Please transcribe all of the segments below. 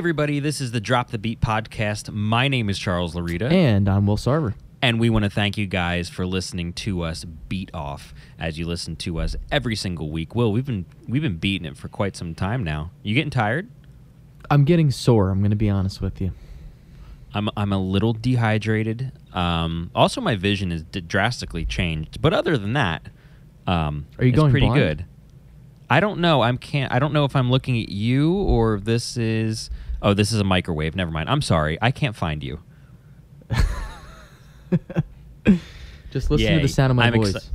everybody. This is the Drop the Beat podcast. My name is Charles Larita. And I'm Will Sarver. And we want to thank you guys for listening to us beat off as you listen to us every single week. Will, we've been we've been beating it for quite some time now. You getting tired? I'm getting sore. I'm going to be honest with you. I'm I'm a little dehydrated. Um, also, my vision is d- drastically changed. But other than that, um, Are you it's going pretty blind? good. I don't know. I'm can't. I don't know if I'm looking at you or if this is. Oh, this is a microwave. Never mind. I'm sorry. I can't find you. Just listen to the sound of my I'm voice. exci-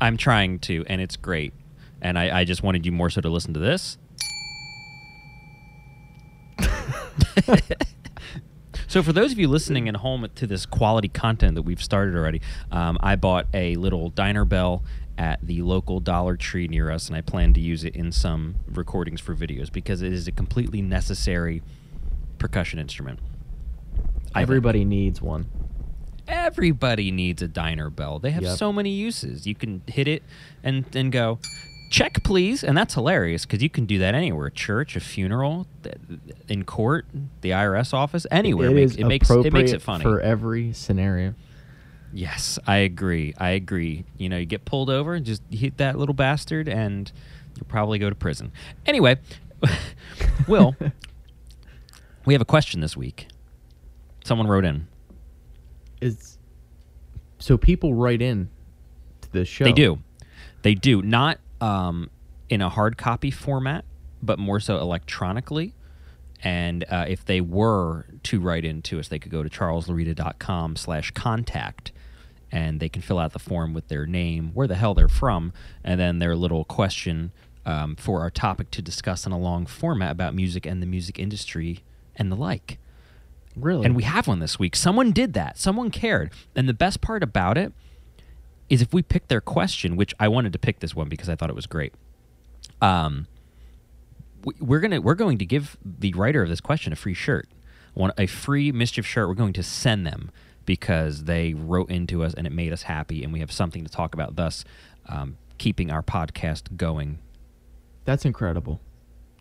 I'm trying to, and it's great. And I, I just wanted you more so to listen to this. so, for those of you listening at home to this quality content that we've started already, um, I bought a little diner bell at the local Dollar Tree near us, and I plan to use it in some recordings for videos because it is a completely necessary percussion instrument. Everybody needs one. Everybody needs a diner bell. They have Yep. so many uses. You can hit it and and go, check please, and that's hilarious because you can do that anywhere: church, a funeral, in court, the IRS office, anywhere. It makes, is it makes it makes appropriate it funny. for every scenario. Yes, I agree. I agree. You know, you get pulled over, just hit that little bastard, and you'll probably go to prison. Anyway, Will, we have a question this week. Someone wrote in. Is so people write in to the show. They do. They do. Not um, in a hard copy format, but more so electronically. And uh, if they were to write into us, they could go to charleslorita.com slash contact and they can fill out the form with their name, where the hell they're from, and then their little question um, for our topic to discuss in a long format about music and the music industry and the like. Really? And we have one this week. Someone did that. Someone cared. And the best part about it is if we pick their question, which I wanted to pick this one because I thought it was great. Um, we- we're gonna we're going to give the writer of this question a free shirt, one a free mischief shirt. We're going to send them because they wrote into us and it made us happy, and we have something to talk about. Thus, um, keeping our podcast going. That's incredible.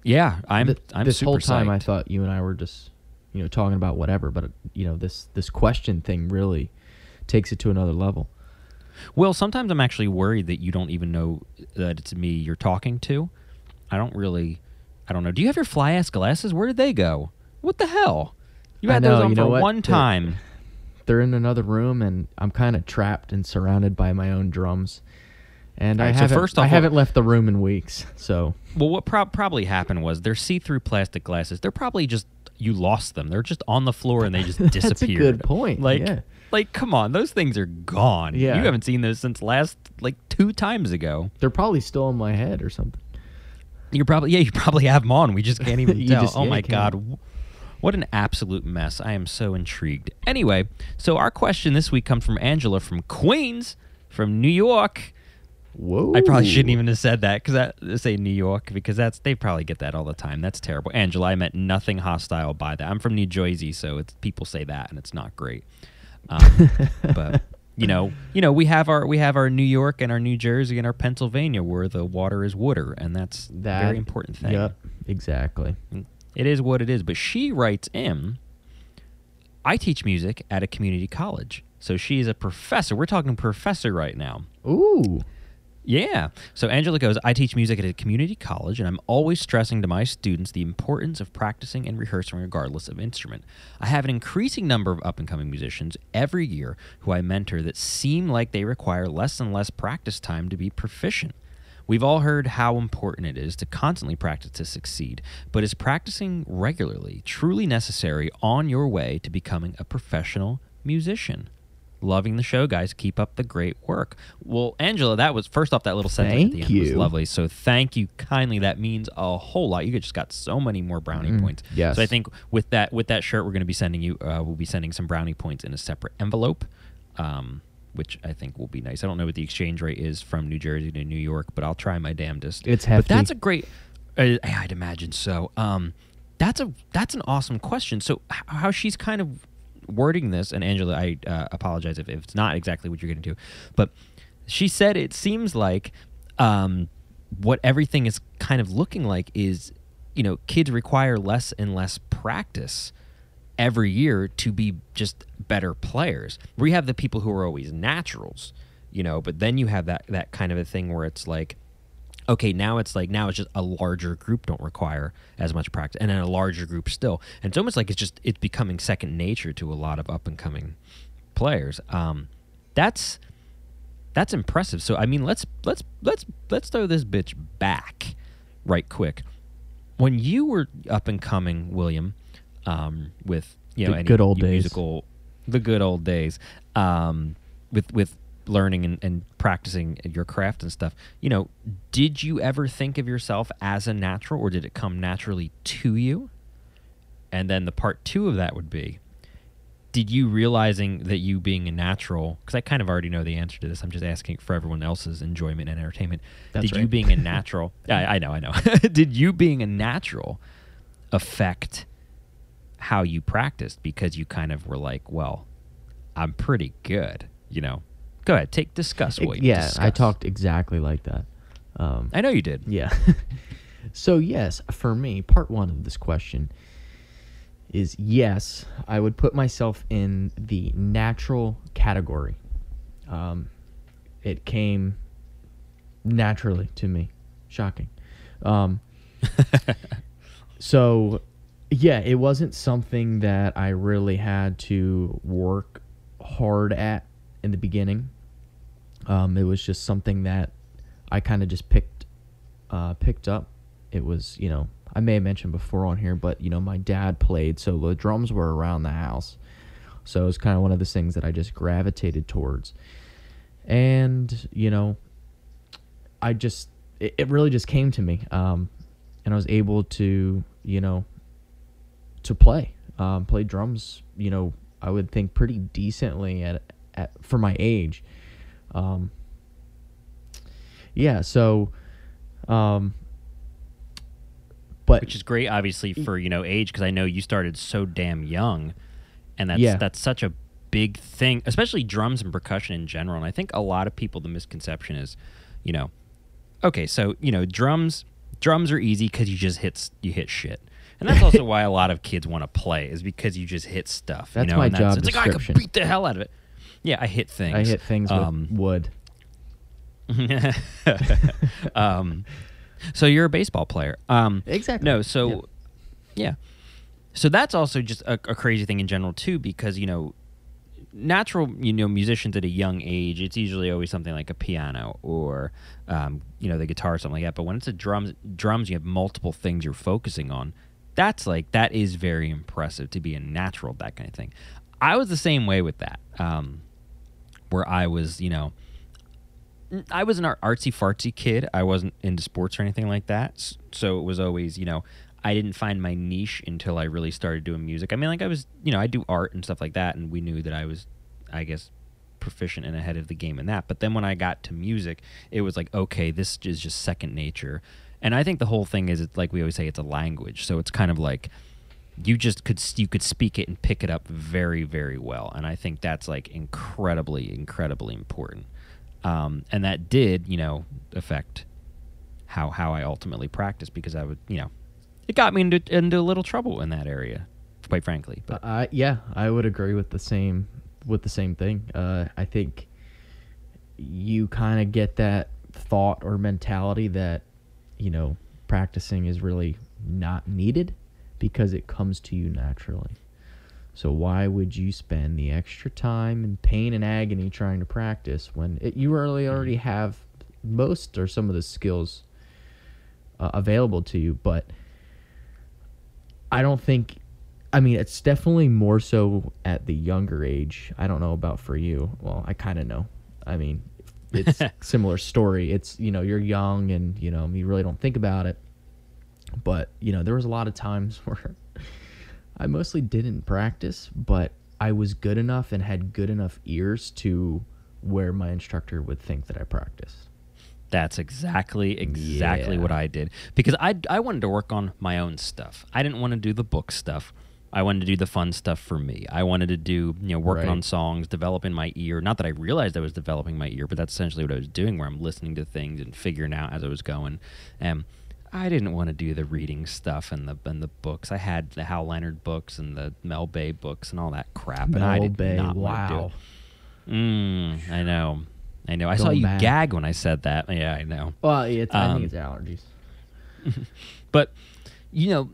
Yeah, I'm. Th- I'm this super whole time I thought you and I were just, you know, talking about whatever, but you know, this this question thing really takes it to another level. Well, sometimes I'm actually worried that you don't even know that it's me you're talking to. I don't really, I don't know. Do you have your fly ass glasses? Where did they go? What the hell? You had know, those on for one time. They're in another room, and I'm kind of trapped and surrounded by my own drums. And I haven't, first I haven't left the room in weeks. So Well, what prob probably happened was they're see-through plastic glasses. They're probably just you lost them. They're just on the floor and they just That's a disappeared. good point, Like, yeah. like, come on, those things are gone. Yeah. you haven't seen those since last like two times ago. they're probably still in my head or something. You're probably yeah, you probably have them on. We just can't even You tell. just- oh yeah, my you god. What an absolute mess. I am so intrigued. Anyway, so our question this week comes from Angela from Queens, from New York. Whoa! I probably shouldn't even have said that because I say New York because that's they probably get that all the time. That's terrible. Angela, I meant nothing hostile by that. I'm from New Jersey, so it's people say that and it's not great. Um, but you know, you know, we have our we have our New York and our New Jersey and our Pennsylvania where the water is water, and that's a that very important thing. Yep, exactly. It is what it is. But she writes in, I teach music at a community college. So she is a professor. We're talking professor right now. Ooh, Yeah. So Angela goes, I teach music at a community college, and I'm always stressing to my students the importance of practicing and rehearsing regardless of instrument. I have an increasing number of up and coming musicians every year who I mentor that seem like they require less and less practice time to be proficient. We've all heard how important it is to constantly practice to succeed, but is practicing regularly truly necessary on your way to becoming a professional musician? Loving the show, guys. Keep up the great work. Well, Angela, that was first off that little sentence at the Thank end was lovely. So thank you kindly. That means a whole lot. You just got so many more brownie Mm, points. yes. So I think with that with that shirt, we're going to be sending you. Uh, we'll be sending some brownie points in a separate envelope, um, which I think will be nice. I don't know what the exchange rate is from New Jersey to New York, but I'll try my damnedest. It's But hefty. that's a great. Uh, I'd imagine so. Um, that's a that's an awesome question. So how she's kind of wording this, and Angela, I uh, apologize if, if it's not exactly what you're going to do, but she said it seems like um, what everything is kind of looking like is you know, kids require less and less practice every year to be just better players. We have the people who are always naturals, you know, but then you have that that kind of a thing where it's like okay, now it's like now it's just a larger group don't require as much practice, and then a larger group still. And it's almost like it's just it's becoming second nature to a lot of up and coming players. Um, that's that's impressive. So I mean, let's let's let's let's throw this bitch back right quick. When you were up and coming, William, um, with you know The any good old days. the good old days, um, with with learning and, and practicing your craft and stuff. You know, did you ever think of yourself as a natural, or did it come naturally to you? And then the part two of that would be did you realizing that you being a natural because i kind of already know the answer to this i'm just asking for everyone else's enjoyment and entertainment That's did you being a natural I, I know i know did you being a natural affect how you practiced because you kind of were like well i'm pretty good you know go ahead take discuss what It- yeah, I talked exactly like that. Um, i know you did Yeah. so yes, for me, part one of this question is yes, I would put myself in the natural category. Um, it came naturally to me. Shocking. Um, so yeah, it wasn't something that I really had to work hard at in the beginning. Um, it was just something that I kind of just picked uh, picked up. It was, you know, I may have mentioned before on here, but you know, my dad played, so the drums were around the house. So it was kind of one of those things that I just gravitated towards. And, you know, I just, it, it really just came to me. Um, and I was able to, you know, to play, um, play drums, you know, I would think pretty decently at, at for my age. Um, yeah, so, um, but which is great obviously for you know age because i know you started so damn young and that's Yeah. that's such a big thing especially drums and percussion in general and i think a lot of people the misconception is you know okay so you know drums drums are easy because you just hit you hit shit and that's also why a lot of kids want to play is because you just hit stuff That's you know my and job it's like "Oh, i could beat the hell out of it yeah i hit things I hit things Um, with wood. um, so you're a baseball player. Um, Exactly. No, so yeah. So that's also just a, a crazy thing in general too, because you know, natural you know musicians at a young age, it's usually always something like a piano or um, you know the guitar or something like that. But when it's a drums, drums, you have multiple things you're focusing on. That's like that is very impressive to be a natural that kind of thing. I was the same way with that, um, where I was you know. I was an artsy fartsy kid. I wasn't into sports or anything like that. So it was always, you know, I didn't find my niche until I really started doing music. I mean, like I was, you know, I do art and stuff like that, and we knew that I was, I guess, proficient and ahead of the game in that. But then when I got to music, it was like, okay, this is just second nature. And I think the whole thing is, it's like we always say, it's a language. So it's kind of like you just could you could speak it and pick it up very very well. And I think that's like incredibly incredibly important. Um, and that did, you know, affect how how I ultimately practiced because I would, you know, it got me into into a little trouble in that area, quite frankly. But I yeah, I would agree with the same with the same thing. Uh, I think you kind of get that thought or mentality that you know practicing is really not needed because it comes to you naturally. So why would you spend the extra time and pain and agony trying to practice when it, you really already have most or some of the skills uh, available to you? But I don't think. I mean, it's definitely more so at the younger age. I don't know about for you. Well, I kind of know. I mean, it's similar story. It's you know you're young and you know you really don't think about it. But you know there was a lot of times where I mostly didn't practice, but I was good enough and had good enough ears to where my instructor would think that I practiced. That's exactly exactly Yeah. what I did because I I wanted to work on my own stuff. I didn't want to do the book stuff. I wanted to do the fun stuff for me. I wanted to do you know working Right. on songs, developing my ear. Not that I realized I was developing my ear, but that's essentially what I was doing. Where I'm listening to things and figuring out as I was going. And I didn't want to do the reading stuff and the and the books. I had the Hal Leonard books and the Mel Bay books and all that crap, and I did Bay, not want to do wow. it. Mm, I know, I know. I saw you back. gag when I said that. Yeah, I know. Well, it's, I Um, think it's allergies. But you know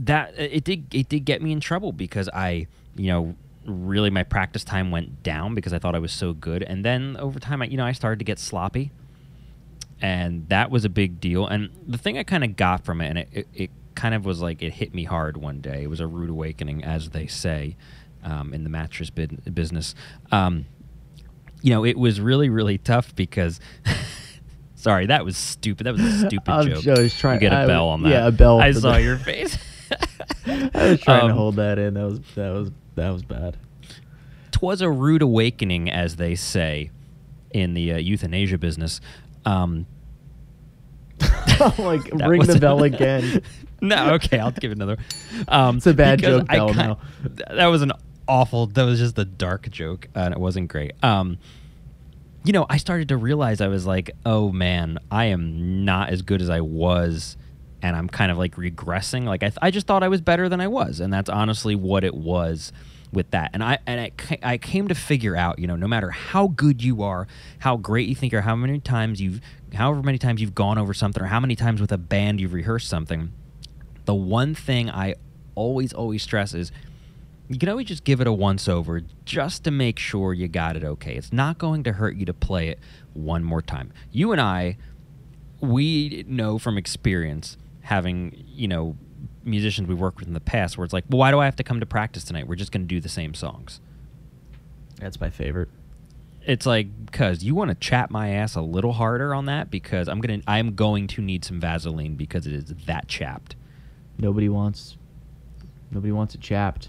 that it did it did get me in trouble because I you know really my practice time went down because I thought I was so good, and then over time I you know I started to get sloppy, and that was a big deal. And the thing I kind of got from it, and it, it, it kind of was like it hit me hard one day. It was a rude awakening, as they say, um, in the mattress bid- business. Um, you know, it was really really tough because. Sorry, that was stupid. That was a stupid joke. I was trying- You get a I- bell on that. yeah, a bell I saw your face. I was trying to Um, hold that in. That was that was that was bad. Twas a rude awakening, as they say, in the uh, euthanasia business. Um, like ring the bell again. no, okay, I'll give another. Um, It's a bad joke, I Bell, now. That was an awful. That was just a dark joke, and it wasn't great. Um, you know, I started to realize I was like, oh man, I am not as good as I was, and I'm kind of like regressing. Like I, th- I just thought I was better than I was, and that's honestly what it was with that. And I and I, ca- I came to figure out, you know, no matter how good you are, how great you think, or how many times you've, however many times you've gone over something, or how many times with a band you've rehearsed something, the one thing I always always stress is you can always just give it a once over just to make sure you got it okay. It's not going to hurt you to play it one more time. You and I, we know from experience, having, you know, musicians we worked with in the past, where it's like, well, why do I have to come to practice tonight? We're just going to do the same songs. That's my favorite. It's like because you want to chap my ass a little harder on that because I'm gonna I'm going to need some Vaseline because it is that chapped. Nobody wants. Nobody wants it chapped.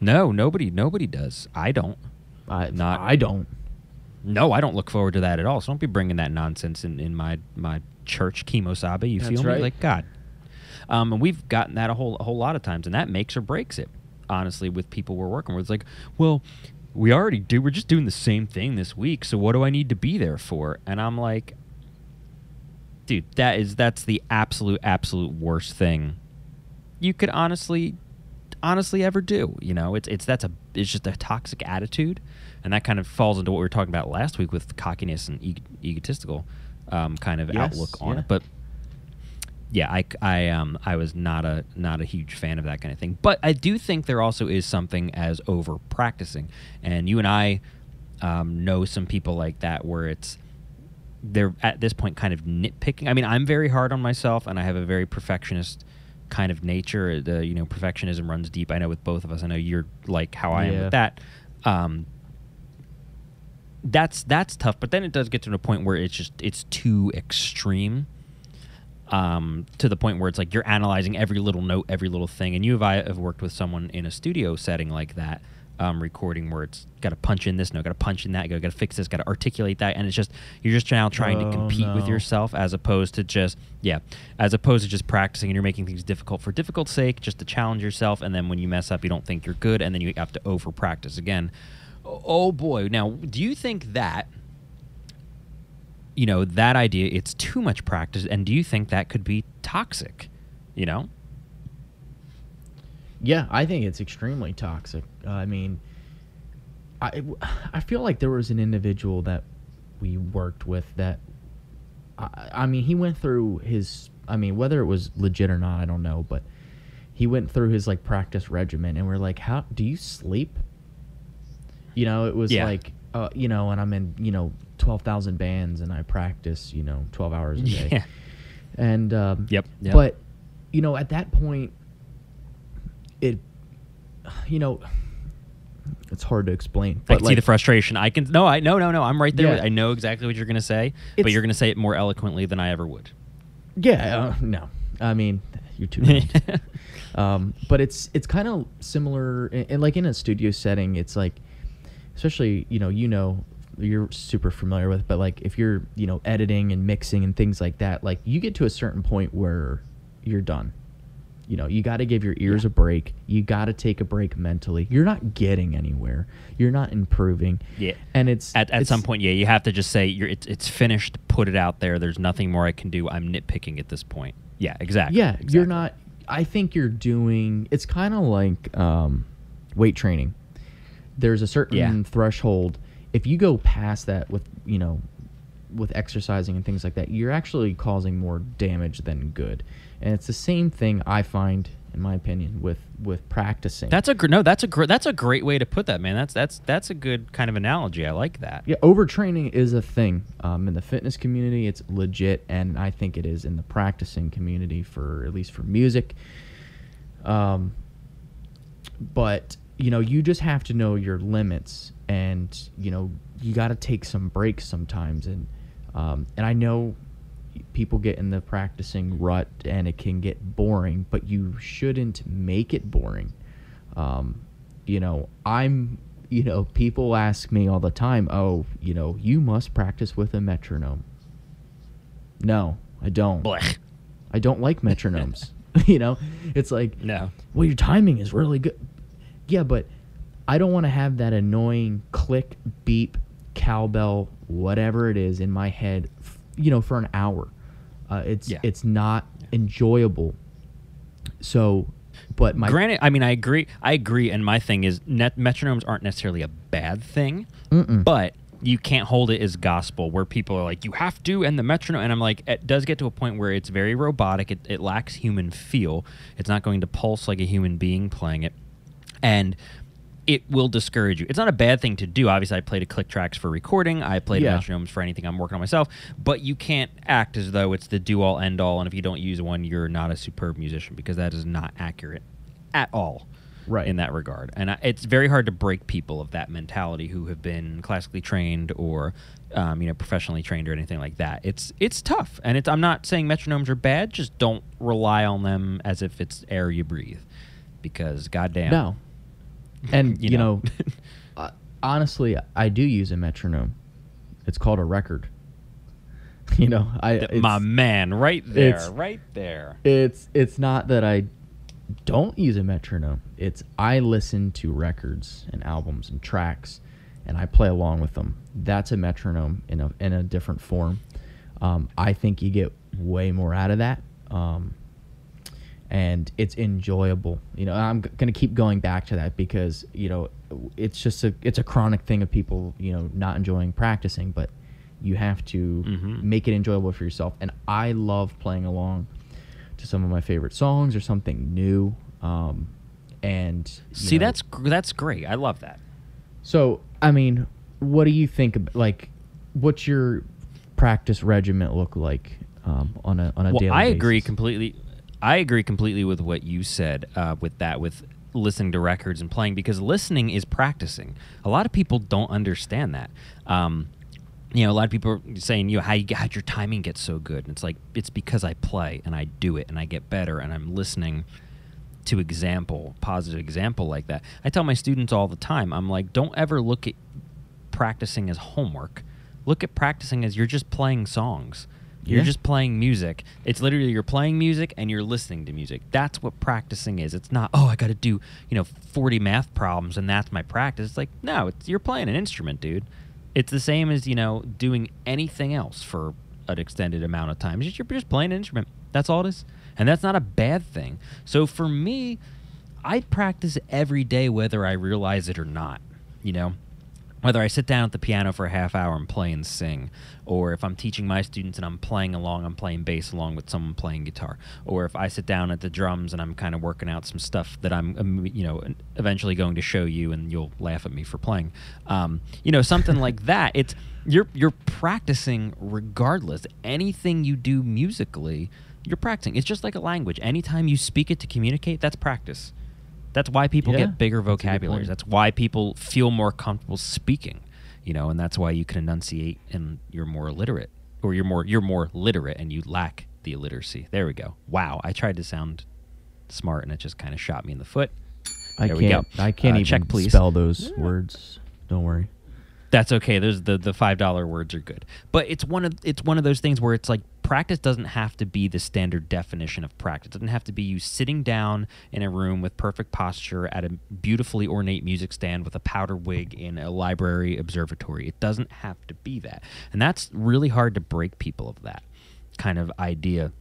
No, nobody nobody does. I don't. I Not- I don't. No, I don't look forward to that at all. So don't be bringing that nonsense in, in my my church kemosabe. You That's feel me? Like God. Um, and we've gotten that a whole a whole lot of times, and that makes or breaks it. Honestly, with people we're working with, it's like, well, we already do. We're just doing the same thing this week. So what do I need to be there for? And I'm like, dude, that is that's the absolute absolute worst thing you could honestly honestly ever do. You know, it's it's that's a it's just a toxic attitude, and that kind of falls into what we were talking about last week with cockiness and eg- egotistical um, kind of Yes, outlook on yeah. it. But yeah, I, I um I was not a not a huge fan of that kind of thing. But I do think there also is something as over practicing, and you and I um, know some people like that where it's they're at this point kind of nitpicking. I mean, I'm very hard on myself, and I have a very perfectionist kind of nature. The you know perfectionism runs deep. I know with both of us. I know you're like how I am with that. Um, that's that's tough. But then it does get to a point where it's just it's too extreme. Um, to the point where it's like you're analyzing every little note, every little thing. And you have I have worked with someone in a studio setting like that, um, recording where it's got to punch in this note, got to punch in that, got to fix this, got to articulate that, and it's just you're just now trying to Oh, compete with yourself as opposed to just yeah, as opposed to just practicing and you're making things difficult for difficult sake, just to challenge yourself. And then when you mess up, you don't think you're good, and then you have to over practice again. Oh boy! Now, do you think that? you know that idea it's too much practice and do you think that could be toxic you know Yeah, I think it's extremely toxic. I mean, I I feel like there was an individual that we worked with that. I, I mean, he went through his. I mean, whether it was legit or not, I don't know, but he went through his like practice regimen, and we're like, "How do you sleep?" You know, it was Yeah. like, uh, you know, and I'm in, you know, twelve thousand bands, and I practice, you know, twelve hours a day yeah and um, Yep, yep. but you know at that point it you know it's hard to explain i but can see the frustration i can no i no no no i'm right there Yeah. with- i know exactly what you're going to say but you're going to say it more eloquently than i ever would yeah uh, no i mean you're too kind. um, but it's it's kind of similar and, and like in a studio setting it's like especially you know you know you're super familiar with but like if you're you know editing and mixing and things like that like you get to a certain point where you're done You know, you got to give your ears a break. You got to take a break mentally. You're not getting anywhere. You're not improving. Yeah. And it's At, at it's- some point, yeah, you have to just say you're, it's, it's finished. Put it out there. There's nothing more I can do. I'm nitpicking at this point. Yeah, exactly. Yeah, you're not. I think you're doing. It's kind of like um, weight training. There's a certain Yeah. threshold. If you go past that with you know, with exercising and things like that, you're actually causing more damage than good. And it's the same thing I find, in my opinion, with with practicing. That's a gr- no. That's a gr- that's a great way to put that, man. That's that's that's a good kind of analogy. I like that. yeah, overtraining is a thing um, in the fitness community. It's legit, and I think it is in the practicing community for at least for music. Um, but you know, you just have to know your limits, and you know, you got to take some breaks sometimes. And um, and I know people get in the practicing rut, and it can get boring, but you shouldn't make it boring. Um, you know, I'm. You know, people ask me all the time, "Oh, you know, you must practice with a metronome." No, I don't. Blech. I don't like metronomes. you know, it's like, No. well, your timing is really good. Yeah, but I don't want to have that annoying click, beep, cowbell, whatever it is in my head, f- you know, for an hour. Uh, it's Yeah. it's not enjoyable. So, but my Granted, I mean, I agree. I agree. And my thing is, net metronomes aren't necessarily a bad thing, Mm-mm. but you can't hold it as gospel where people are like, you have to, and the metronome. And I'm like, it does get to a point where it's very robotic. It, it lacks human feel. It's not going to pulse like a human being playing it. And it will discourage you. It's not a bad thing to do. Obviously, I play to click tracks for recording. I play to Yeah. metronomes for anything I'm working on myself. But you can't act as though it's the do all end all. And if you don't use one, you're not a superb musician because that is not accurate at all Right. in that regard. And I, it's very hard to break people of that mentality who have been classically trained or um, you know professionally trained or anything like that. It's it's tough, and it's I'm not saying metronomes are bad. Just don't rely on them as if it's air you breathe, because goddamn, no. And You you, know. know, honestly, I do use a metronome. It's called a record. You know, I my man, right there, it's- right there. it's it's not that I don't use a metronome. It's I listen to records and albums and tracks, and I play along with them. That's a metronome in a in a different form. Um, I think you get way more out of that, um, and it's enjoyable. You know, I'm g- gonna keep going back to that because you know it's just a it's a chronic thing of people you know not enjoying practicing, but you have to Mhm. make it enjoyable for yourself. And I love playing along to some of my favorite songs or something new. Um, and See, know, that's gr- that's great. I love that. so. I mean, what do you think? Of, like, what's your practice regiment look like um, on a on a well, daily? I agree basis? completely. I agree completely with what you said uh, with that, with listening to records and playing, because listening is practicing. A lot of people don't understand that. Um, you know, a lot of people are saying, you know, how you how your timing gets so good. And it's like it's because I play and I do it and I get better and I'm listening to example, positive example like that. I tell my students all the time, I'm like, don't ever look at practicing as homework. Look at practicing as you're just playing songs. You're Yeah. just playing music. It's literally you're playing music and you're listening to music. That's what practicing is. It's not, oh, I got to do, you know, 40 math problems and that's my practice. It's like, no, it's, you're playing an instrument, dude. It's the same as, you know, doing anything else for an extended amount of time. Just, you're just playing an instrument. That's all it is. And that's not a bad thing. So for me, I practice every day whether I realize it or not, you know? Whether I sit down at the piano for a half hour and play and sing, or if I'm teaching my students and I'm playing along, I'm playing bass along with someone playing guitar, or if I sit down at the drums and I'm kind of working out some stuff that I'm, um, you know, eventually going to show you, and you'll laugh at me for playing, um, you know, something like that. It's you're you're practicing regardless. Anything you do musically, you're practicing. It's just like a language. Anytime you speak it to communicate, that's practice. That's why people Yeah, get bigger that's a good vocabularies. point. That's why people feel more comfortable speaking, you know, and that's why you can enunciate and you're more illiterate or you're more you're more literate and you lack the illiteracy. There we go. Wow, I tried to sound smart and it just kind of shot me in the foot. I There can't. we go. I can't Uh, even check, please. spell those words. Don't worry. That's okay. There's the the five dollar words are good, but it's one of it's one of those things where it's like practice doesn't have to be the standard definition of practice. It doesn't have to be you sitting down in a room with perfect posture at a beautifully ornate music stand with a powder wig in a library observatory. It doesn't have to be that. And that's really hard to break people of that kind of idea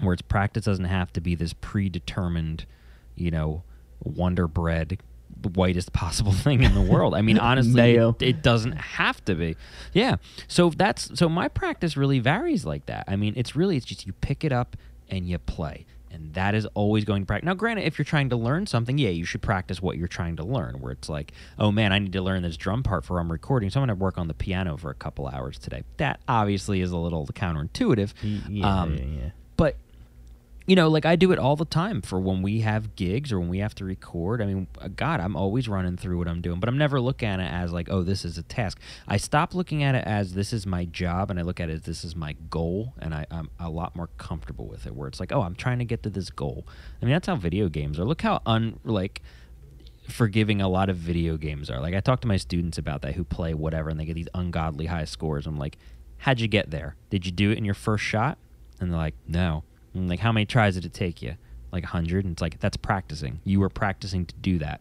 where its practice doesn't have to be this predetermined, you know, wonder bread whitest possible thing in the world. I mean, honestly, it, it doesn't have to be. Yeah. So that's so my practice really varies like that. I mean, it's really it's just you pick it up and you play. And that is always going to practice. Now, granted, if you're trying to learn something, yeah, you should practice what you're trying to learn. Where it's like, oh man, I need to learn this drum part for I'm recording, so I'm going to work on the piano for a couple hours today. That obviously is a little counterintuitive. Yeah, Um, yeah, yeah. You know like i do it all the time for when we have gigs or when we have to record i mean uh, god i'm always running through what i'm doing but i'm never looking at it as like oh this is a task i stop looking at it as this is my job and i look at it as this is my goal and I, i'm a lot more comfortable with it where it's like oh i'm trying to get to this goal i mean that's how video games are look how un like forgiving a lot of video games are. Like I talk to my students about that who play whatever and they get these ungodly high scores. I'm like, how'd you get there? Did you do it in your first shot? And they're like, no. I'm like, how many tries did it take you? Like a hundred. And it's like that's practicing. You were practicing to do that,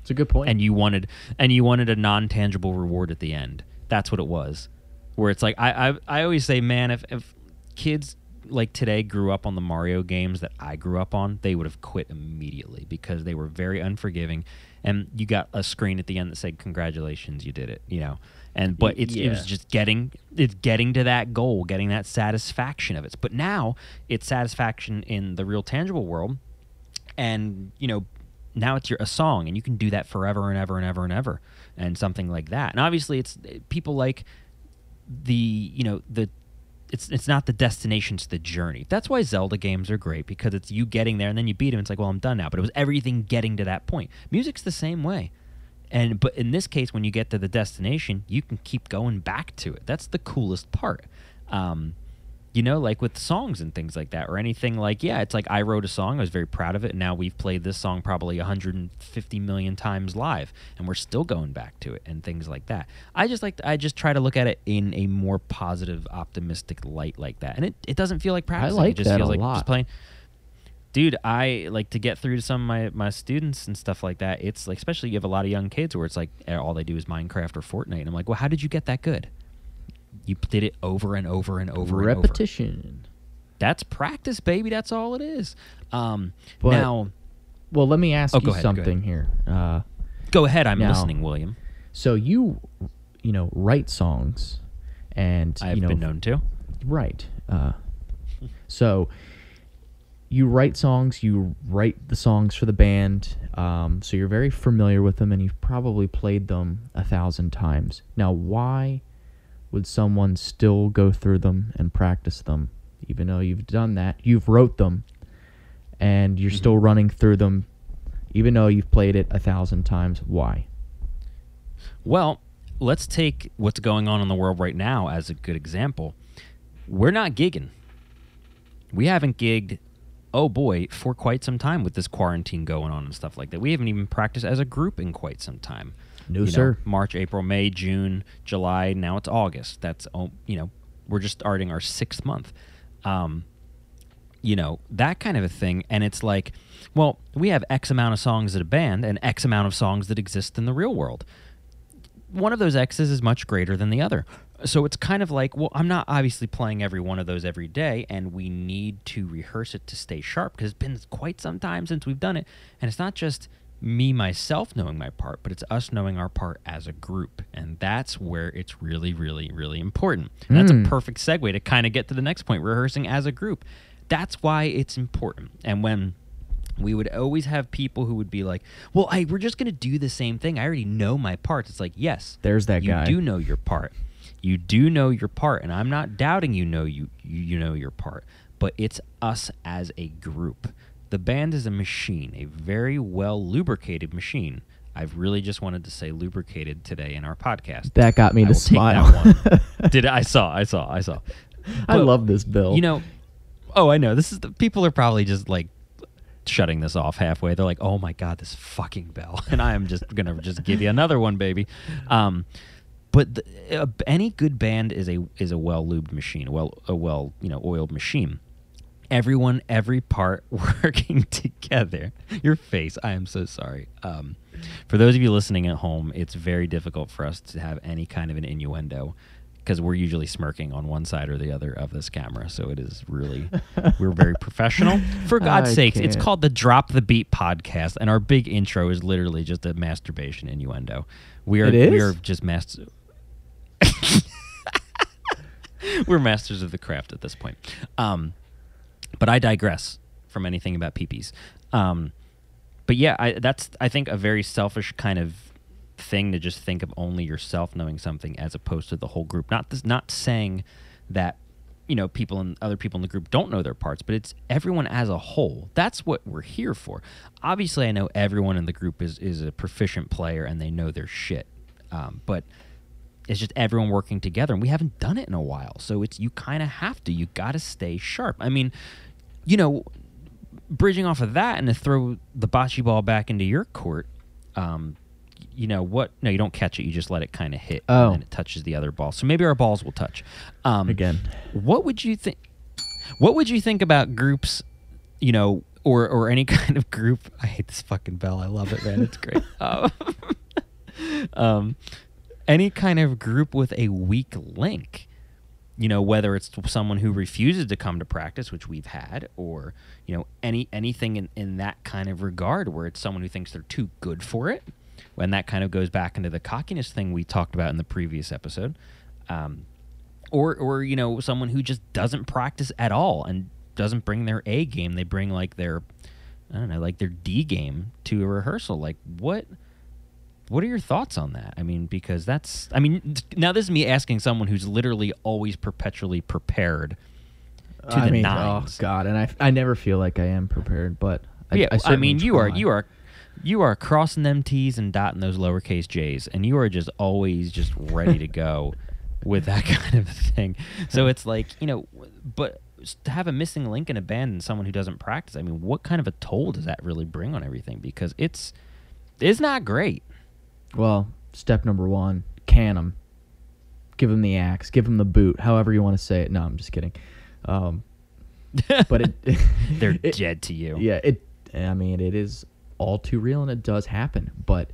It's a good point. and you wanted and you wanted a non tangible reward at the end. That's what it was. Where it's like I I, I always say, man, if if kids like today grew up on the Mario games that I grew up on, they would have quit immediately because they were very unforgiving. And you got a screen at the end that said, "Congratulations, you did it." You know, and but it's it was just getting it's getting to that goal, getting that satisfaction of it. But now it's satisfaction in the real tangible world, and you know now it's your a song and you can do that forever and ever and ever and ever and something like that. And obviously it's eh, people like the you know the it's it's not the destination it's the journey. That's why zelda games are great because it's you getting there and then you beat him it's like well i'm done now. But it was everything getting to that point. Music's the same way and but in this case when you get to the destination you can keep going back to it that's the coolest part um, you know, like with songs and things like that, or anything like, yeah, it's like I wrote a song, I was very proud of it, and now we've played this song probably 150 million times live, and we're still going back to it, and things like that. I just like, I just try to look at it in a more positive, optimistic light like that, and it, it doesn't feel like practicing. like it just that feels a like lot. just playing. Dude, I like to get through to some of my, my students and stuff like that. It's like, especially you have a lot of young kids where it's like eh, all they do is Minecraft or Fortnite. And I'm like, well, how did you get that good? You did it over and over and over and over. Repetition. That's practice, baby. That's all it is. Um, But- now, Well, let me ask Oh, you go ahead, go ahead. something here. Uh, go ahead. I'm Now- listening, William. so you, you know, write songs, and I've you know, been known to. Right. Uh, so you write songs, you write the songs for the band, um, so you're very familiar with them, and you've probably played them a thousand times. Now, why would someone still go through them and practice them, even though you've done that? You've wrote them, and you're still running through them, even though you've played it a thousand times. Why? Well, let's take what's going on in the world right now as a good example. We're not gigging. We haven't gigged, oh boy, for quite some time with this quarantine going on and stuff like that. We haven't even practiced as a group in quite some time. No, You know, sir. March, April, May, June, July. Now it's August. That's oh, you know, we're just starting our sixth month. Um, you know that kind of a thing, and it's like, well, we have X amount of songs at a band and X amount of songs that exist in the real world one of those X's is much greater than the other. So it's kind of like, well, I'm not obviously playing every one of those every day, and we need to rehearse it to stay sharp because it's been quite some time since we've done it. And it's not just me, myself, knowing my part, but it's us knowing our part as a group. And that's where it's really, really, really important. And that's Mm. a perfect segue to kind of get to the next point rehearsing as a group. That's why it's important. And when we would always have people who would be like, "Well, I we're just going to do the same thing. I already know my parts." It's like, "Yes, There's that you guy. You do know your part. You do know your part, and I'm not doubting you know you you, know your part. But it's us as a group. The band is a machine, a very well lubricated machine. I've really just wanted to say lubricated today in our podcast. That got me I to smile. Did I saw? I saw. I saw. I love this bill. You know, oh, I know. This is the people are probably just like shutting this off halfway. They're like, "Oh my god, this fucking bell," and I am just gonna just give you another one, baby. Um, but the, uh, any good band is a is a well lubed machine, a well a well you know oiled machine. Everyone, every part working together. Your face. I am so sorry. Um, for those of you listening at home, it's very difficult for us to have any kind of an innuendo because we're usually smirking on one side or the other of this camera. So it is really, we're very professional. For God's I sakes, it's called the Drop the Beat podcast, and our big intro is literally just a masturbation innuendo. We are It is? we are just masters. we're masters of the craft at this point. Um, but I digress from anything about peepees. Um, but yeah, I, that's I think a very selfish kind of thing to just think of only yourself knowing something as opposed to the whole group. Not this, not saying that you know people and other people in the group don't know their parts, but it's everyone as a whole. That's what we're here for. Obviously, I know everyone in the group is is a proficient player and they know their shit. Um, but it's just everyone working together and we haven't done it in a while. So it's you kind of have to you got to stay sharp. I mean you know bridging off of that and to throw the bocce ball back into your court um you know what no you don't catch it you just let it kind of hit Oh. and then it touches the other ball. So maybe our balls will touch. Um Again. what would you think what would you think about groups you know or or any kind of group? I hate this fucking bell. I love it man. It's great. Um, um any kind of group with a weak link you know whether it's someone who refuses to come to practice which we've had or you know any anything in, in that kind of regard where it's someone who thinks they're too good for it and that kind of goes back into the cockiness thing we talked about in the previous episode um, or or you know someone who just doesn't practice at all and doesn't bring their A game. They bring like their I don't know like their D game to a rehearsal. Like what what are your thoughts on that? I mean, because that's, I mean, now this is me asking someone who's literally always perpetually prepared to I the mean, oh, nines. oh god, and I, I never feel like I am prepared, but I, yeah, I, certainly mean, you are you are, you are crossing them T's and dotting those lowercase J's, and you are just always just ready to go with that kind of thing. So it's like, you know, but to have a missing link in a band and someone who doesn't practice, I mean, what kind of a toll does that really bring on everything? Because it's, it's not great. Well, step number one: can them. Give them the axe. Give them the boot. However you want to say it. No, I'm just kidding. Um, but it, They're it- dead to you. Yeah, it. I mean, it is all too real, and it does happen. But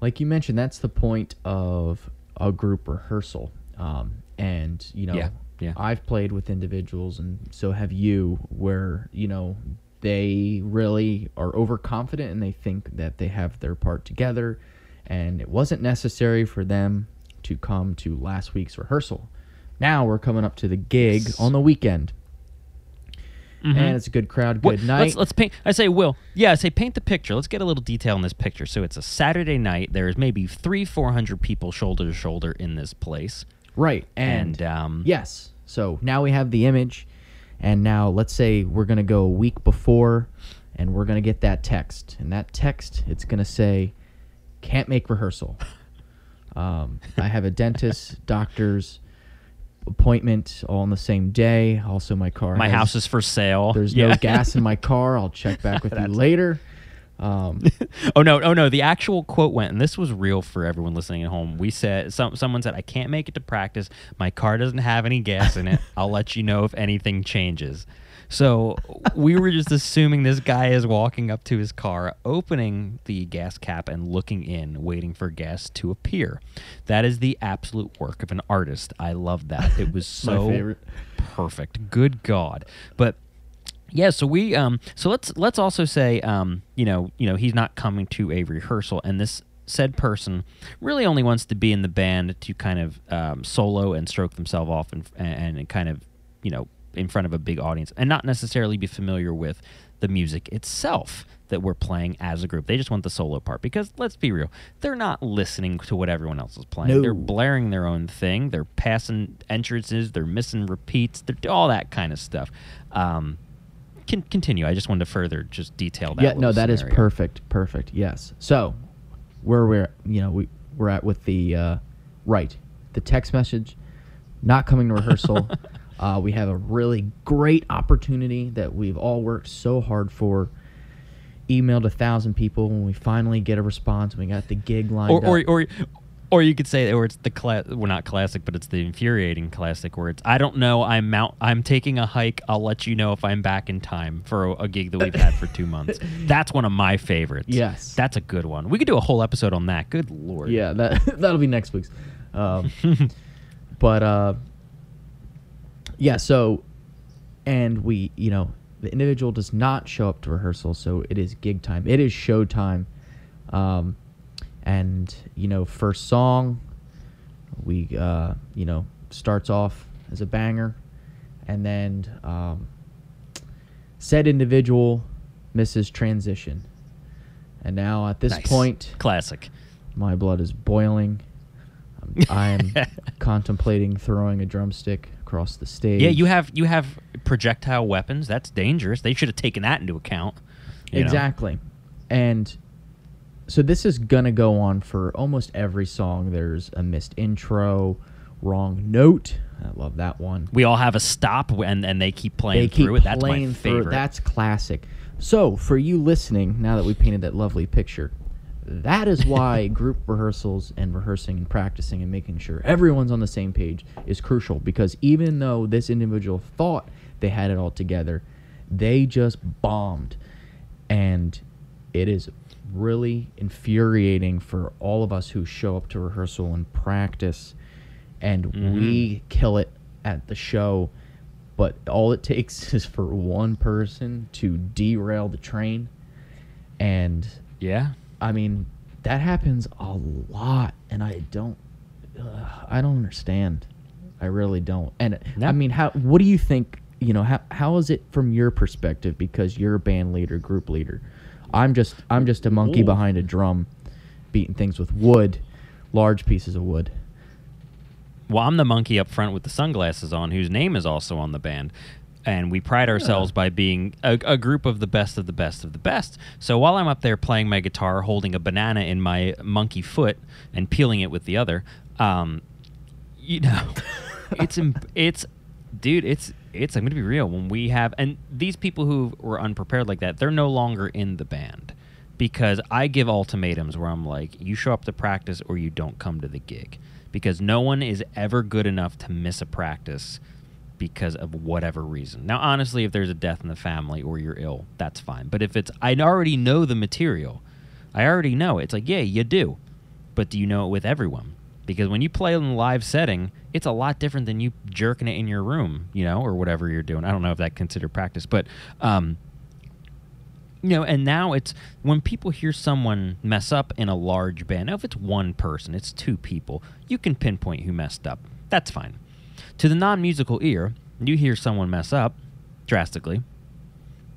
like you mentioned, that's the point of a group rehearsal. Um, and you know, Yeah, yeah. I've played with individuals, and so have you, where you know they really are overconfident and they think that they have their part together, and it wasn't necessary for them to come to last week's rehearsal. Now we're coming up to the gig on the weekend, Mhm. and it's a good crowd, good night. Let's, let's paint. I say, Will. Yeah, I say, paint the picture. Let's get a little detail in this picture. So it's a Saturday night. There's maybe three, four hundred people shoulder to shoulder in this place. Right. And, And, um, yes. So now we have the image. And now let's say we're going to go a week before and we're going to get that text. And that text, it's going to say, can't make rehearsal. Um, I have a dentist, doctor's appointment all on the same day. Also, my car. My has- house is for sale. There's Yeah. no gas in my car. I'll check back with you later. Um, oh no, oh no. The actual quote went, and this was real for everyone listening at home. We said, some someone said, "I can't make it to practice. My car doesn't have any gas in it. I'll let you know if anything changes." So we were just assuming this guy is walking up to his car, opening the gas cap and looking in, waiting for gas to appear. That is the absolute work of an artist. I love that. It was so perfect. Good God. But yeah, so we um so let's let's also say um you know you know he's not coming to a rehearsal and this said person really only wants to be in the band to kind of um, solo and stroke themselves off and, and and kind of you know in front of a big audience and not necessarily be familiar with the music itself that we're playing as a group. They just want the solo part because let's be real, they're not listening to what everyone else is playing. No. They're blaring their own thing. They're passing entrances. They're missing repeats. They're all that kind of stuff. Um, can continue. I just wanted to further just detail that. yeah, no, that is scenario. perfect. Perfect. Yes. So, where we're you know we we're at with the uh, right the text message not coming to rehearsal. uh, we have a really great opportunity that we've all worked so hard for. Emailed a thousand people when we finally get a response. We got the gig lined Or, or, up. or, Or you could say, or it's the class, well, not classic, but it's the infuriating classic where it's, I don't know, I'm out, I'm taking a hike. I'll let you know if I'm back in time for a, a gig that we've had for two months. That's one of my favorites. Yes. That's a good one. We could do a whole episode on that. Good lord. Yeah, that that'll be next week's. Um, but uh, yeah, so and we, you know, the individual does not show up to rehearsal, so it is gig time. It is show time. Um, and you know, first song, we uh, you know starts off as a banger, and then um, said individual misses transition, and now at this Nice. point, Classic. my blood is boiling. I am contemplating throwing a drumstick across the stage. Yeah, you have you have projectile weapons. That's dangerous. They should have taken that into account. you know? exactly, and so this is gonna go on for almost every song. There's a missed intro, wrong note. I love that one. We all have a stop, and and they keep playing they keep through it. That's my through That's classic. So for you listening, now that we painted that lovely picture, that is why group rehearsals and rehearsing and practicing and making sure everyone's on the same page is crucial. Because even though this individual thought they had it all together, they just bombed, and it is really infuriating for all of us who show up to rehearsal and practice and Mm-hmm. we kill it at the show but all it takes is for one person to derail the train and yeah. I mean that happens a lot and i don't uh, i don't understand i really don't and No. i mean how what do you think you know how, how is it from your perspective because you're a band leader group leader i'm just i'm just a monkey Ooh. behind a drum beating things with wood large pieces of wood Well, I'm the monkey up front with the sunglasses on, whose name is also on the band. And we pride ourselves by being a, a group of the best of the best of the best. So while I'm up there playing my guitar, holding a banana in my monkey foot and peeling it with the other, um, you know, it's it's, dude, it's it's. I'm gonna be real. When we have and these people who were unprepared like that, they're no longer in the band because I give ultimatums where I'm like, you show up to practice or you don't come to the gig. Because no one is ever good enough to miss a practice because of whatever reason. Now, honestly, if there's a death in the family or you're ill, that's fine. But if it's, I already know the material, I already know it. It's like, yeah, you do. But do you know it with everyone? Because when you play in a live setting, it's a lot different than you jerking it in your room, you know, or whatever you're doing. I don't know if that considered practice, but um, you know, and now it's when people hear someone mess up in a large band. Now, if it's one person, it's two people, you can pinpoint who messed up. That's fine. To the non musical ear, you hear someone mess up drastically,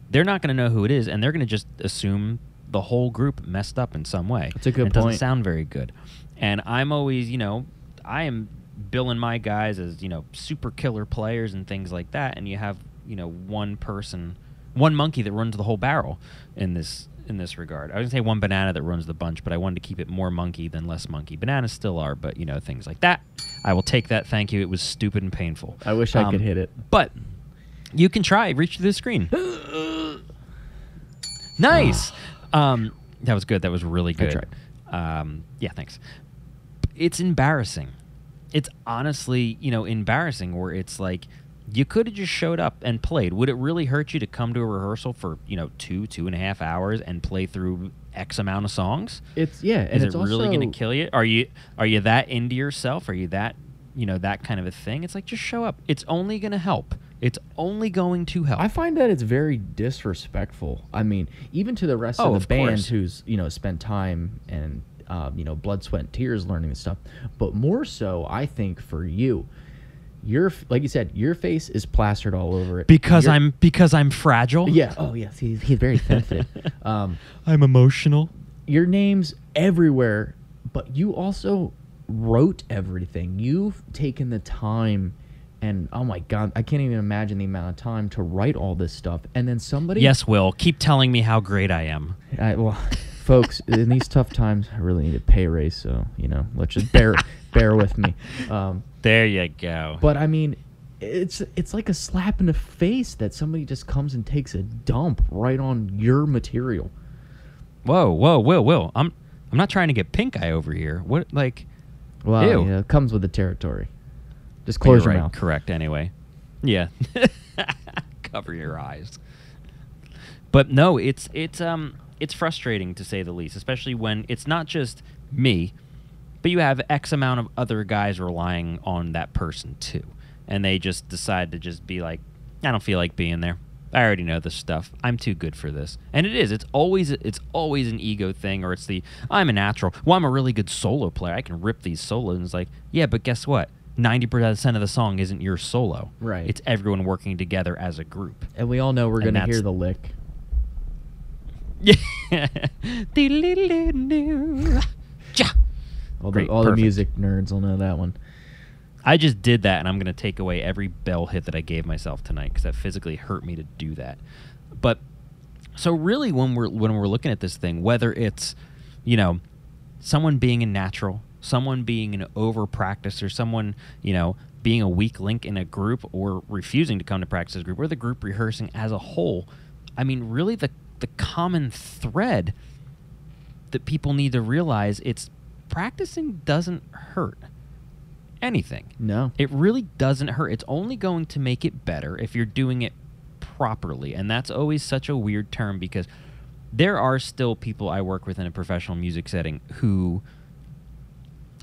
they're not going to know who it is, and they're going to just assume the whole group messed up in some way. That's a good it doesn't sound very good. And I'm always, you know, I am billing my guys as, you know, super killer players and things like that, and you have, you know, one person, one monkey that runs the whole barrel in this in this regard. I was gonna say one banana that runs the bunch, but I wanted to keep it more monkey than less monkey. Bananas still are, but you know things like that. I will take that. Thank you. It was stupid and painful. i wish i Um, could hit it But you can try. Reach through the screen. nice. um, that was good. That was really good. Um, yeah, thanks. It's embarrassing. It's honestly, you know, embarrassing where it's like you could have just showed up and played. Would it really hurt you to come to a rehearsal for, you know, two, two and a half hours and play through X amount of songs? it's yeah and Is it's it really going to kill you? Are you are you that into yourself? Are you that you know that kind of a thing? It's like just show up. It's only going to help. It's only going to help. I find that it's very disrespectful. I mean, even to the rest Oh, of the of band course. who's you know spent time and um, you know blood, sweat, and tears learning this stuff, but more so, I think for you, your like you said, your face is plastered all over it because Your- I'm because I'm fragile. yeah. Oh yes, he's he's very sensitive. um, I'm emotional. your name's everywhere, but you also wrote everything. You've taken the time. And oh my god, I can't even imagine the amount of time to write all this stuff. And then somebody Yes, Will. Keep telling me how great I am. I, well, folks, in these tough times, I really need a pay raise. So you know, let's just bear bear with me. Um, There you go. but I mean, it's it's like a slap in the face that somebody just comes and takes a dump right on your material. whoa, whoa, Will, Will. I'm I'm not trying to get pink eye over here. What like Well, Ew. yeah, it comes with the territory. Just close your right, mouth. Correct. Anyway, yeah. Cover your eyes. But no, it's it's um it's frustrating to say the least, especially when it's not just me, but you have X amount of other guys relying on that person too, and they just decide to just be like, I don't feel like being there. I already know this stuff. I'm too good for this. And it is. It's always it's always an ego thing or it's the I'm a natural. Well, I'm a really good solo player. I can rip these solos. And it's like, yeah, but guess what? 90% of the song isn't your solo. Right. It's everyone working together as a group. And we all know we're going to hear the lick. Yeah. Ja. All Great, the all the perfect. music nerds will know that one. I just did that, and I'm going to take away every bell hit that I gave myself tonight because that physically hurt me to do that. But so really, when we're when we're looking at this thing, whether it's you know someone being a natural, someone being an over practice, or someone you know being a weak link in a group, or refusing to come to practice as a group, or the group rehearsing as a whole, I mean, really the the common thread that people need to realize it's practicing doesn't hurt anything. No. It really doesn't hurt. It's only going to make it better if you're doing it properly. And that's always such a weird term because there are still people I work with in a professional music setting who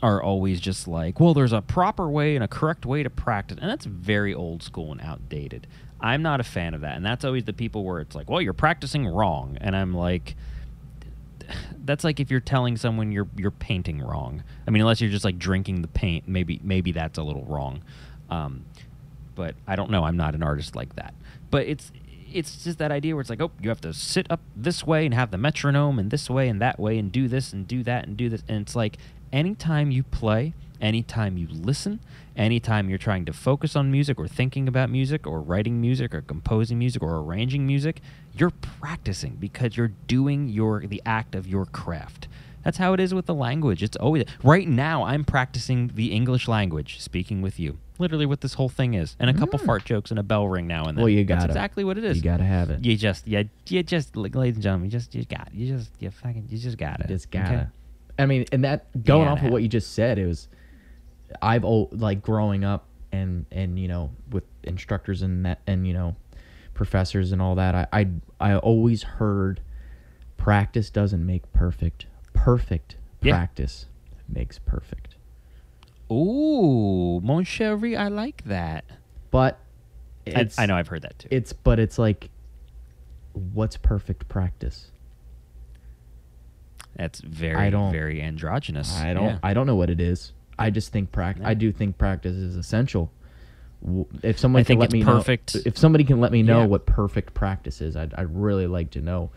are always just like, well, there's a proper way and a correct way to practice. And that's very old school and outdated. I'm not a fan of that. And that's always the people where it's like, well, you're practicing wrong. And I'm like, that's like if you're telling someone you're you're painting wrong. I mean, unless you're just like drinking the paint, maybe maybe that's a little wrong. Um, but I don't know. I'm not an artist like that. But it's it's just that idea where it's like, oh, you have to sit up this way and have the metronome and this way and that way and do this and do that and do this. And it's like anytime you play, anytime you listen, anytime you're trying to focus on music or thinking about music or writing music or composing music or arranging music, you're practicing because you're doing your the act of your craft. That's how it is with the language. It's always right now. I'm practicing the English language, speaking with you. Literally, what this whole thing is, and a couple Mm. fart jokes and a bell ring now and then. Well, you gotta. exactly what it is. You got to have it. You just, yeah, you just, ladies and gentlemen, you just, you got, it. you just, you fucking, you just got it. just okay? gotta. I mean, and that going gotta off of what you just said, it was I've like growing up and and you know with instructors and that and you know professors and all that. I I, I always heard practice doesn't make perfect. Perfect Yeah. practice makes perfect. Ooh, mon chéri, I like that. But I, it's, I know I've heard that too. it's but it's like what's perfect practice? That's very, I don't- very androgynous. I don't Yeah. I don't know what it is. I just think prac- Yeah. I do think practice is essential. If someone I can think let me perfect. know, if somebody can let me know Yeah. what perfect practice is, I'd, I'd really like to know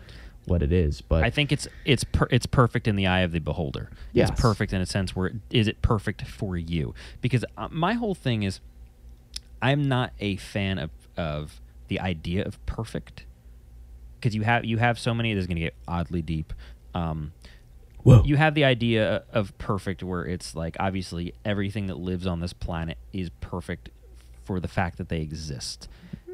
what it is. But I think it's it's per, it's perfect in the eye of the beholder. Yes. It's perfect in a sense where is it perfect for you? Because uh, my whole thing is, I'm not a fan of of the idea of perfect. Because you have you have so many. This is going to get oddly deep. Um, Whoa. you have the idea of perfect where it's like obviously everything that lives on this planet is perfect for the fact that they exist.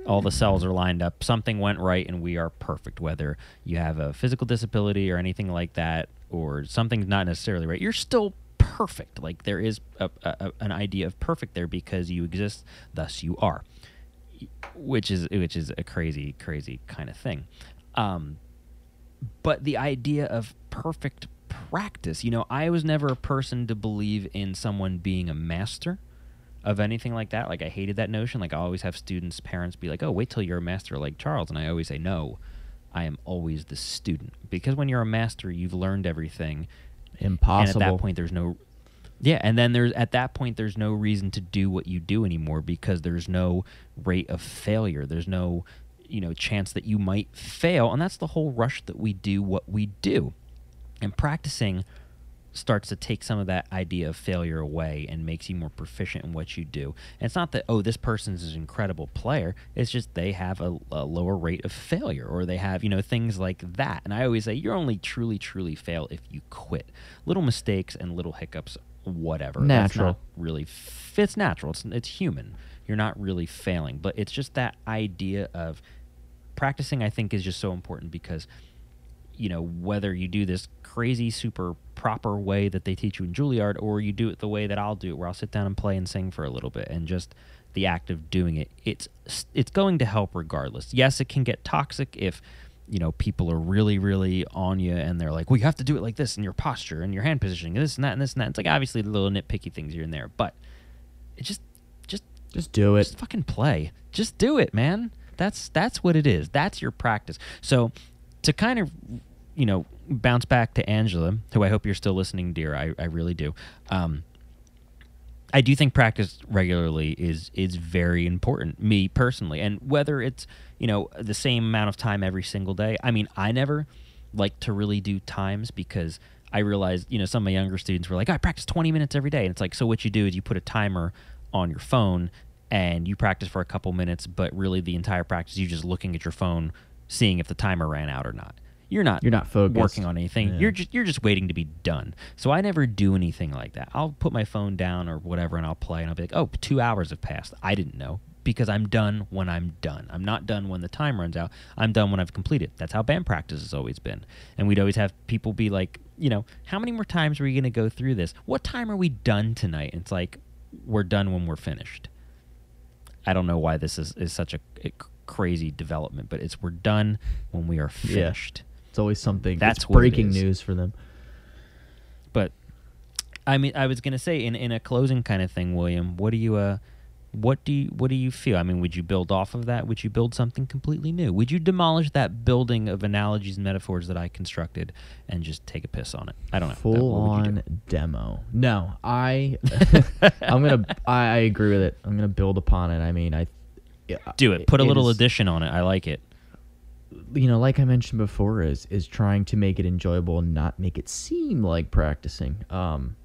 All the cells are lined up. Something went right and we are perfect whether you have a physical disability or anything like that or something's not necessarily right. You're still perfect. Like there is a, a, an idea of perfect there because you exist thus you are. Which is which is a crazy crazy kind of thing. Um, but the idea of perfect practice you know i was never a person to believe in someone being a master of anything like that like i hated that notion like i always have students parents be like oh wait till you're a master like charles and i always say no i am always the student because when you're a master you've learned everything impossible. and at that point, there's no. Yeah, and then there's at that point there's no reason to do what you do anymore because there's no rate of failure. There's no, you know, chance that you might fail, and that's the whole rush that we do what we do. And practicing starts to take some of that idea of failure away and makes you more proficient in what you do. And it's not that oh this person's an incredible player. It's just they have a, a lower rate of failure or they have you know things like that. And I always say you're only truly truly fail if you quit. Little mistakes and little hiccups, whatever. Natural. not really f- it's natural. It's it's human. You're not really failing, but it's just that idea of practicing. I think is just so important because you know whether you do this crazy super proper way that they teach you in Juilliard or you do it the way that I'll do it where I'll sit down and play and sing for a little bit and just the act of doing it. It's it's going to help regardless. Yes, it can get toxic if you know people are really really on you and they're like well you have to do it like this in your posture and your hand positioning and this and that and this and that. It's like obviously the little nitpicky things here and there but it just just Just do it. just fucking play. Just do it man. That's that's what it is. That's your practice. So to kind of you know bounce back to angela who i hope you're still listening dear i, I really do um, I do think practice regularly is is very important. Me personally, and whether it's you know the same amount of time every single day. I mean, I never like to really do times because I realized you know some of my younger students were like, I practice twenty minutes every day, and it's like so what you do is you put a timer on your phone and you practice for a couple minutes, but really the entire practice you're just looking at your phone, seeing if the timer ran out or not. You're not You're not focused. working on anything. Yeah. You're just you're just waiting to be done. So I never do anything like that. I'll put my phone down or whatever and I'll play and I'll be like, "Oh, two hours have passed. I didn't know." Because I'm done when I'm done. I'm not done when the time runs out. I'm done when I've completed. That's how band practice has always been. And we'd always have people be like, you know, how many more times are we going to go through this? What time are we done tonight? And it's like, we're done when we're finished. I don't know why this is, is such a, a crazy development, but it's we're done when we are Yeah. It's always something. That's breaking news for them. But I mean, I was gonna say in in a closing kind of thing, William. What do you uh, what do you what do you feel? I mean, would you build off of that? Would you build something completely new? Would you demolish that building of analogies and metaphors that I constructed and just take a piss on it? I don't know. Full What would you do? on demo. No, I. I'm gonna. I, I agree with it. I'm gonna build upon it. I mean, I. Do it. Put a little is- addition on it. I like it. You know, like I mentioned before, is is trying to make it enjoyable and not make it seem like practicing. Um,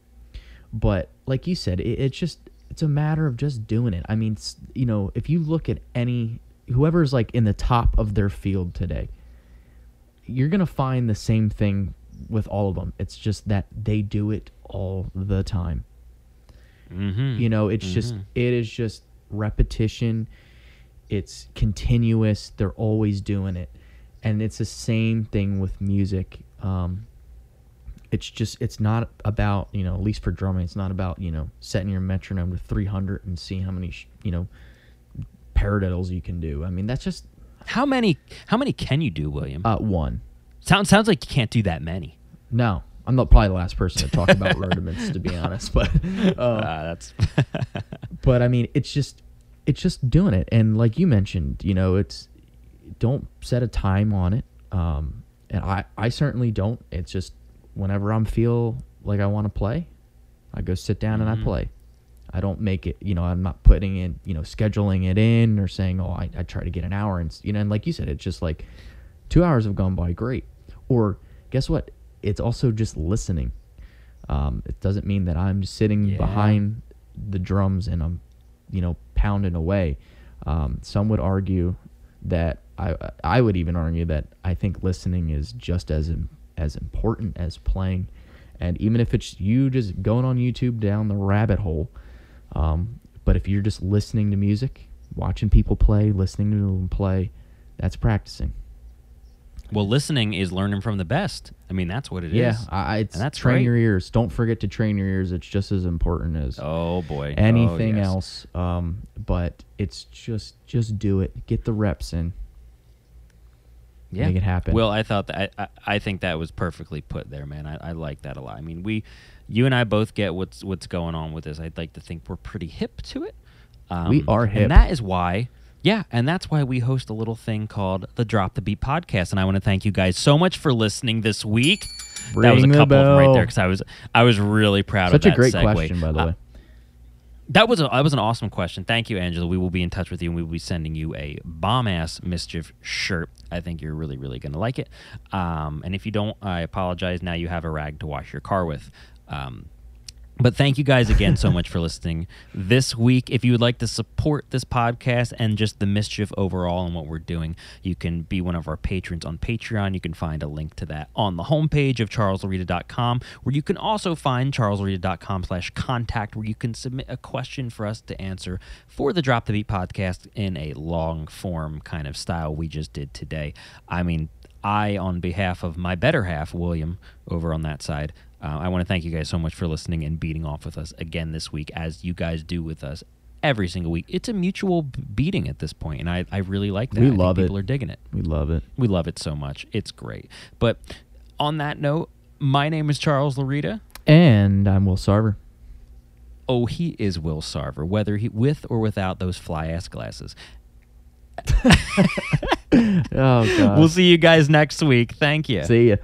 but like you said, it, it's just it's a matter of just doing it. I mean, you know, if you look at any whoever's like in the top of their field today, you're gonna find the same thing with all of them. It's just that they do it all the time. Mm-hmm. You know, it's just Mhm. it is just repetition. It's continuous. They're always doing it, and it's the same thing with music. Um, it's just it's not about you know at least for drumming. It's not about you know setting your metronome to 300 and seeing how many sh- you know paradiddles you can do. I mean that's just How many how many can you do, William? uh, one. sounds sounds like you can't do that many. No, I'm not probably the last person to talk about rudiments to be honest, but uh, Uh, that's but I mean, it's just it's just doing it, and like you mentioned, you know, it's don't set a time on it, um, and I I certainly don't. It's just whenever I'm feel like I want to play, I go sit down and I Mhm. play. I don't make it, you know, I'm not putting in, you know, scheduling it in or saying, oh, I, I try to get an hour and, you know, and like you said, it's just like two hours have gone by great. Or guess what? It's also just listening. Um, it doesn't mean that I'm sitting Yeah. behind the drums and I'm, you know, pounding away. Um, some would argue that I I would even argue that I think listening is just as as important as playing. And even if it's you just going on YouTube down the rabbit hole, um, but if you're just listening to music, watching people play, listening to them play, that's practicing. Well, listening is learning from the best. I mean, that's what it is. yeah, I, it's And that's train great. your ears. Don't forget to train your ears. It's just as important as Oh boy. anything Oh, yes. else. Um, but it's just just do it. Get the reps in. Yeah. Make it happen. Well, I thought that I, I, I think that was perfectly put there, man. I, I like that a lot. I mean, we, you and I both get what's what's going on with this. I'd like to think we're pretty hip to it. Um, We are hip. and that is why. Yeah, and that's why we host a little thing called the Drop the Beat podcast. And I want to thank you guys so much for listening this week. that was a Ring couple of them right there because I was I was really proud Such of a that great segue. question, by the Uh, way. that was a that was an awesome question. Thank you, Angela. We will be in touch with you, and we will be sending you a bomb ass mischief shirt. I think you're really really going to like it. Um, and if you don't, I apologize. Now you have a rag to wash your car with. Um, but thank you guys again so much for listening this week. If you would like to support this podcast and just the mischief overall and what we're doing, you can be one of our patrons on Patreon. You can find a link to that on the homepage of charleslorita.com, where you can also find charleslorita.com slash contact, where you can submit a question for us to answer for the Drop the Beat podcast in a long form kind of style we just did today. I mean, I, on behalf of my better half, William, over on that side, uh, I want to thank you guys so much for listening and beating off with us again this week, as you guys do with us every single week. It's a mutual beating at this point, and I, I really like that. We love it. People are digging it. We love it. We love it so much. It's great. But on that note, my name is Charles Larita. And I'm Will Sarver. Oh, he is Will Sarver, whether he with or without those fly ass glasses. Oh, God. We'll see you guys next week. Thank you. See ya.